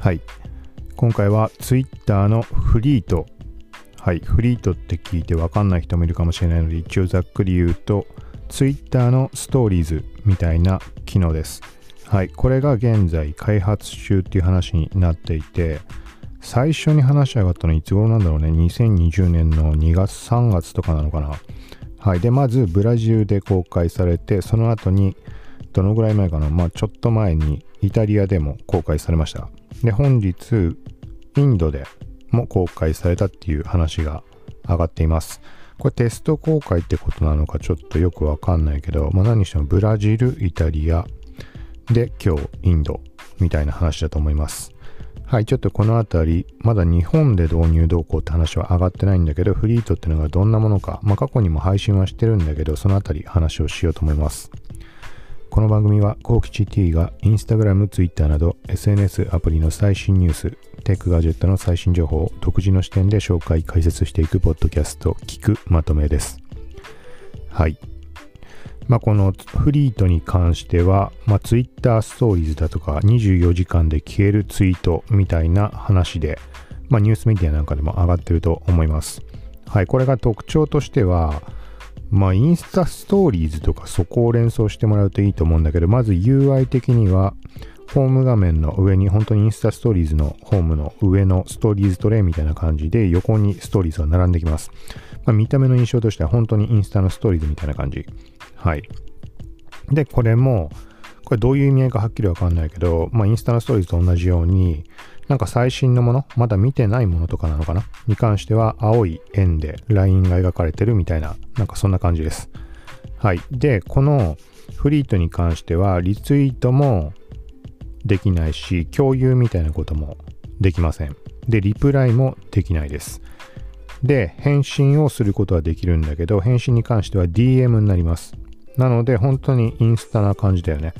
はい。今回は Twitter のフリート。はい。フリートって聞いてわかんない人もいるかもしれないので、一応ざっくり言うと、Twitter のストーリーズみたいな機能です。はい。これが現在開発中っていう話になっていて、最初に話し上がったのいつ頃なんだろうね。2020年の2月、3月とかなのかな。はい。で、まずブラジルで公開されて、その後に、どのぐらい前かなまあちょっと前にイタリアでも公開されました。で、本日、インドでも公開されたっていう話が上がっています。これテスト公開ってことなのかちょっとよくわかんないけど、まあ、何にしてもブラジル、イタリアで今日インドみたいな話だと思います。はい、ちょっとこのあたり、まだ日本で導入動向って話は上がってないんだけど、フリートってのがどんなものか、まあ過去にも配信はしてるんだけど、そのあたり話をしようと思います。この番組は、コウキチ T がインスタグラム、ツイッターなど SNS アプリの最新ニュース、テックガジェットの最新情報を独自の視点で紹介、解説していくポッドキャスト、聞くまとめです。はい。まあ、このフリートに関しては、まあ、Twitter ストーリーズだとか24時間で消えるツイートみたいな話で、まあ、ニュースメディアなんかでも上がってると思います。はい、これが特徴としては、まあ、インスタストーリーズとかそこを連想してもらうといいと思うんだけど、まず UI 的には、ホーム画面の上に、本当にインスタストーリーズのホームの上のストーリーズトレイみたいな感じで、横にストーリーズが並んできます。まあ、見た目の印象としては、本当にインスタのストーリーズみたいな感じ。はい。で、これも、これどういう意味合いかはっきりわかんないけど、まあ、インスタのストーリーズと同じように、なんか最新のもの、まだ見てないものとかなのかな？に関しては青い円でラインが描かれてるみたいな、なんかそんな感じです。はい。で、このフリートに関してはリツイートもできないし、共有みたいなこともできません。で、リプライもできないです。で、返信をすることはできるんだけど、返信に関しては DM になります。なので、本当にインスタな感じだよね。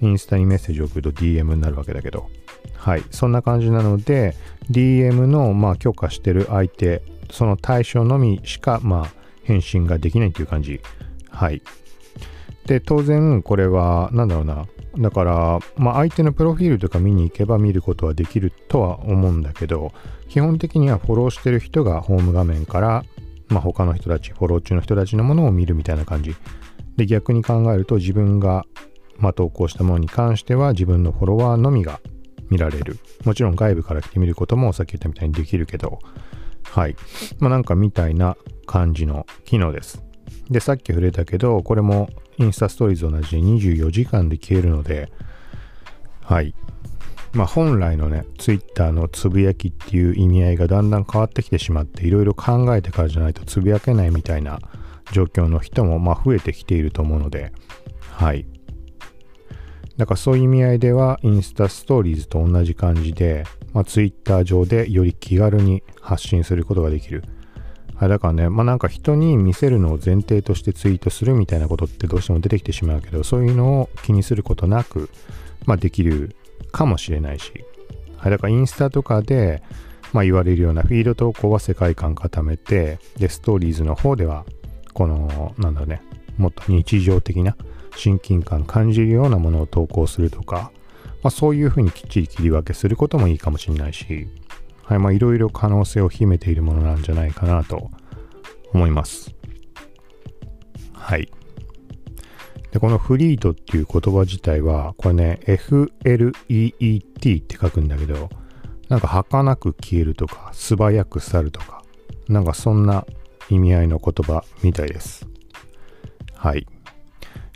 インスタにメッセージを送ると DM になるわけだけど。はい。そんな感じなので、DM の、まあ、許可してる相手、その対象のみしか、まあ、返信ができないという感じ。はい。で、当然、これは、なんだろうな。だから、まあ、相手のプロフィールとか見に行けば見ることはできるとは思うんだけど、基本的にはフォローしてる人がホーム画面から、まあ、他の人たち、フォロー中の人たちのものを見るみたいな感じ。で、逆に考えると自分が、まあ、投稿したものに関しては自分のフォロワーのみが見られる。もちろん外部から来てみることもさっき言ったみたいにできるけど、はい。まあなんかみたいな感じの機能です。で、さっき触れたけど、これもインスタストーリーズ同じで24時間で消えるので、はい。まあ本来のね、ツイッターのつぶやきっていう意味合いがだんだん変わってきてしまって、いろいろ考えてからじゃないとつぶやけないみたいな状況の人もまあ増えてきていると思うので、はい。だからそういう意味合いでは、インスタストーリーズと同じ感じで、まあ、ツイッター上でより気軽に発信することができる。はい、だからね、まあなんか人に見せるのを前提としてツイートするみたいなことってどうしても出てきてしまうけど、そういうのを気にすることなく、まあできるかもしれないし。はい、だからインスタとかで、まあ言われるようなフィード投稿は世界観固めて、で、ストーリーズの方では、この、なんだろうね、もっと日常的な、親近感感じるようなものを投稿するとか、まあ、そういうふうにきっちり切り分けすることもいいかもしれないし、はい、まあいろいろ可能性を秘めているものなんじゃないかなと思います。はい。で、このフリートっていう言葉自体は、これね、FLEET って書くんだけど、なんか儚く消えるとか、素早く去るとか、なんかそんな意味合いの言葉みたいです。はい。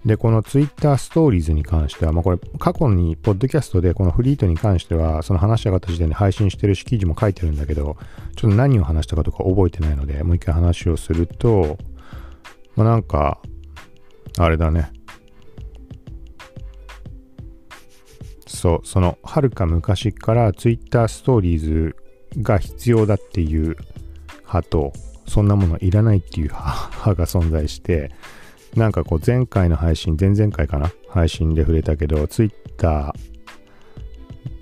で、この Twitter ストーリーズに関しては、まあ、これ過去にポッドキャストでこのフリートに関しては、その話し上がった時点で配信してるし記事も書いてるんだけど、ちょっと何を話したかとか覚えてないので、もう一回話をすると、まあ、なんか、あれだね。そう、その、はるか昔から Twitter ストーリーズが必要だっていう派と、そんなものいらないっていう派が存在して、なんかこう前回の配信、前々回かな配信で触れたけど、Twitter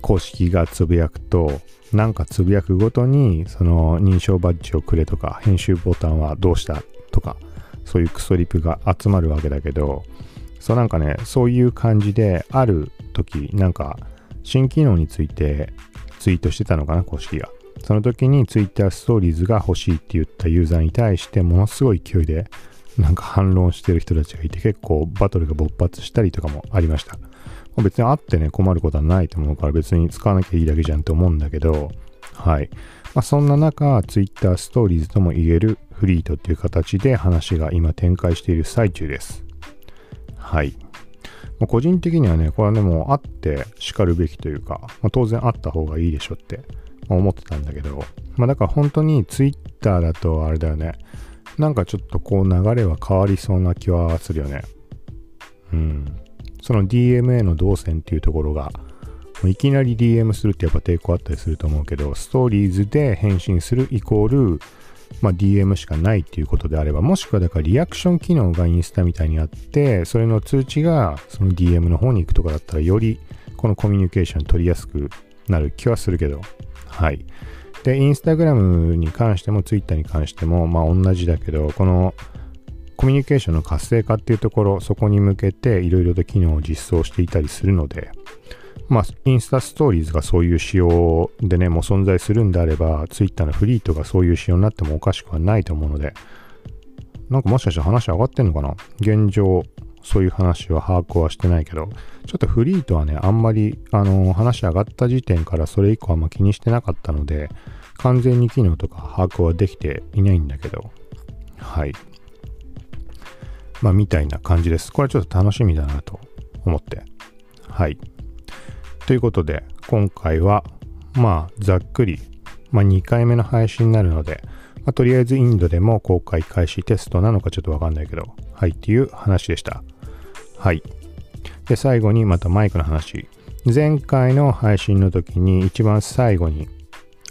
公式がつぶやくと、なんかつぶやくごとに、その認証バッジをくれとか、編集ボタンはどうしたとか、そういうクソリプが集まるわけだけど、そうなんかね、そういう感じで、ある時、なんか新機能についてツイートしてたのかな、公式が。その時に Twitter ストーリーズが欲しいって言ったユーザーに対してものすごい勢いでなんか反論してる人たちがいて結構バトルが勃発したりとかもありました。別にあってね困ることはないと思うから別に使わなきゃいいだけじゃんって思うんだけど、はい。まあ、そんな中、Twitter ストーリーズとも言えるフリートっていう形で話が今展開している最中です。はい。ま、個人的にはね、これはね、もうあって叱るべきというか、まあ、当然あった方がいいでしょって思ってたんだけど、まあだから本当に Twitter だとあれだよね、なんかちょっとこう流れは変わりそうな気はするよね。うん。その DMA の動線っていうところが、いきなり DM するってやっぱ抵抗あったりすると思うけど、ストーリーズで返信するイコール、まあ、DM しかないっていうことであれば、もしくはだからリアクション機能がインスタみたいにあって、それの通知がその DM の方に行くとかだったら、よりこのコミュニケーション取りやすくなる気はするけど、はい。で、インスタグラムに関しても、ツイッターに関しても、まあ同じだけど、このコミュニケーションの活性化っていうところ、そこに向けていろいろと機能を実装していたりするので、まあ、インスタストーリーズがそういう仕様でね、もう存在するんであれば、ツイッターのフリートがそういう仕様になってもおかしくはないと思うので、なんかもしかして話上がってんのかな？現状、そういう話は把握はしてないけど、ちょっとフリートはね、あんまり、あのー、話上がった時点からそれ以降あんま気にしてなかったので、完全に機能とか把握はできていないんだけど、はい。まあ、みたいな感じです。これはちょっと楽しみだなと思って。はい。ということで、今回は、まあ、ざっくり、まあ、2回目の配信になるので、まあ、とりあえずインドでも公開開始テストなのかちょっとわかんないけど、はいっていう話でした。はい。で、最後にまたマイクの話。前回の配信の時に一番最後に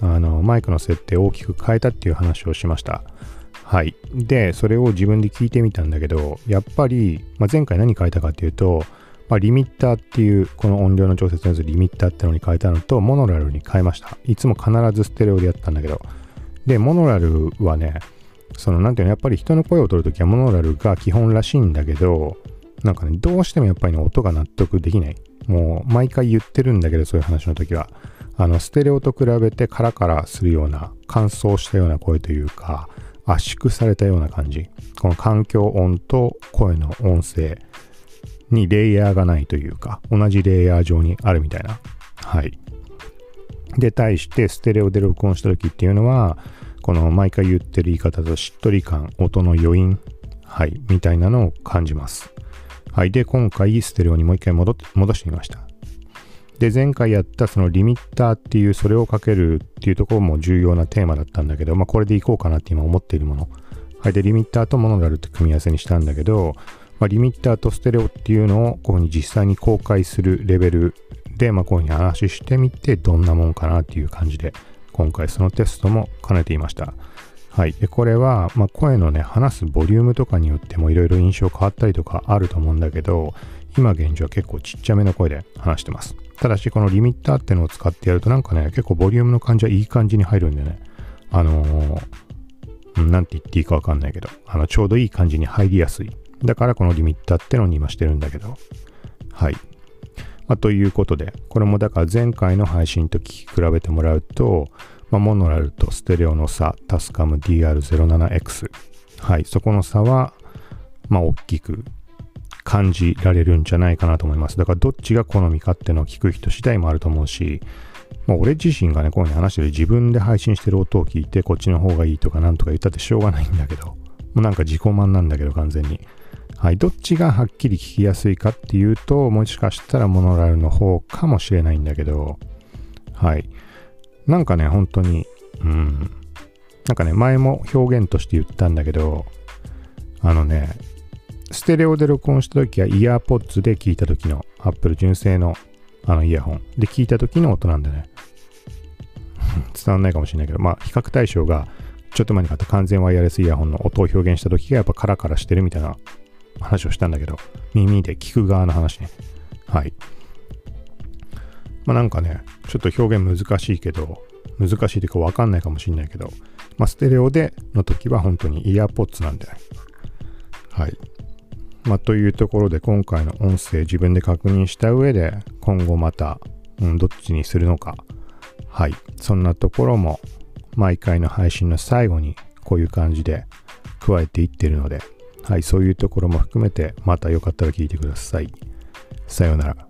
あのマイクの設定を大きく変えたっていう話をしました。はい。で、それを自分で聞いてみたんだけど、やっぱり、まあ、前回何変えたかっていうと、まあ、リミッターっていう、この音量の調節のやつリミッターってのに変えたのと、モノラルに変えました。いつも必ずステレオでやったんだけど。で、モノラルはね、その、なんていうの、やっぱり人の声を取るときはモノラルが基本らしいんだけど、なんかね、どうしてもやっぱりね、音が納得できない。もう、毎回言ってるんだけど、そういう話の時は。あの、ステレオと比べてカラカラするような、乾燥したような声というか、圧縮されたような感じ。この環境音と声の音声にレイヤーがないというか、同じレイヤー上にあるみたいな。はい。で、対してステレオで録音した時っていうのは、この毎回言ってる言い方としっとり感、音の余韻、はい、みたいなのを感じます。はい。で、今回ステレオにもう一回戻戻してみました。で、前回やったそのリミッターっていう、それをかけるっていうところも重要なテーマだったんだけど、まあこれでいこうかなって今思っているもの。はい。で、リミッターとモノラルって組み合わせにしたんだけど、まあ、リミッターとステレオっていうのをこういうふうに実際に公開するレベルで、まあ、こういうふうに話してみてどんなもんかなっていう感じで今回そのテストも兼ねていました。はい。で、これは、まあ、声のね、話すボリュームとかによってもいろいろ印象変わったりとかあると思うんだけど、今現状結構ちっちゃめの声で話してます。ただし、このリミッターってのを使ってやるとなんかね、結構ボリュームの感じはいい感じに入るんでね、あのー、なんて言っていいかわかんないけど、あの、ちょうどいい感じに入りやすいだからこのリミッターってのに今してるんだけど。はい。まあ、ということで、これもだから前回の配信と聞き比べてもらうと、まあ、モノラルとステレオの差、タスカム DR07X。はい。そこの差は、まあ、大きく感じられるんじゃないかなと思います。だからどっちが好みかっていうのを聞く人次第もあると思うし、まあ、俺自身がね、こういうふうに話してる自分で配信してる音を聞いて、こっちの方がいいとかなんとか言ったってしょうがないんだけど、もうなんか自己満なんだけど、完全に。はい、どっちがはっきり聞きやすいかっていうと、もしかしたらモノラルの方かもしれないんだけど、はい。なんかね、本当に、うん。なんかね、前も表現として言ったんだけど、あのね、ステレオで録音した時はイヤーポッツで聞いた時の Apple 純正のあのイヤホンで聞いた時の音なんでね。伝わんないかもしれないけど、まあ比較対象がちょっと前に買った完全ワイヤレスイヤホンの音を表現した時がやっぱカラカラしてるみたいな話をしたんだけど、耳で聞く側の話ね。はい。まあなんかね、ちょっと表現難しいけど、難しいというかわかんないかもしんないけど、まあステレオでの時は本当にイヤーポッツなんで、はい。まあというところで今回の音声自分で確認した上で、今後また、うん、どっちにするのか、はい。そんなところも毎回の配信の最後にこういう感じで加えていってるので、はい、そういうところも含めてまたよかったら聞いてください。さようなら。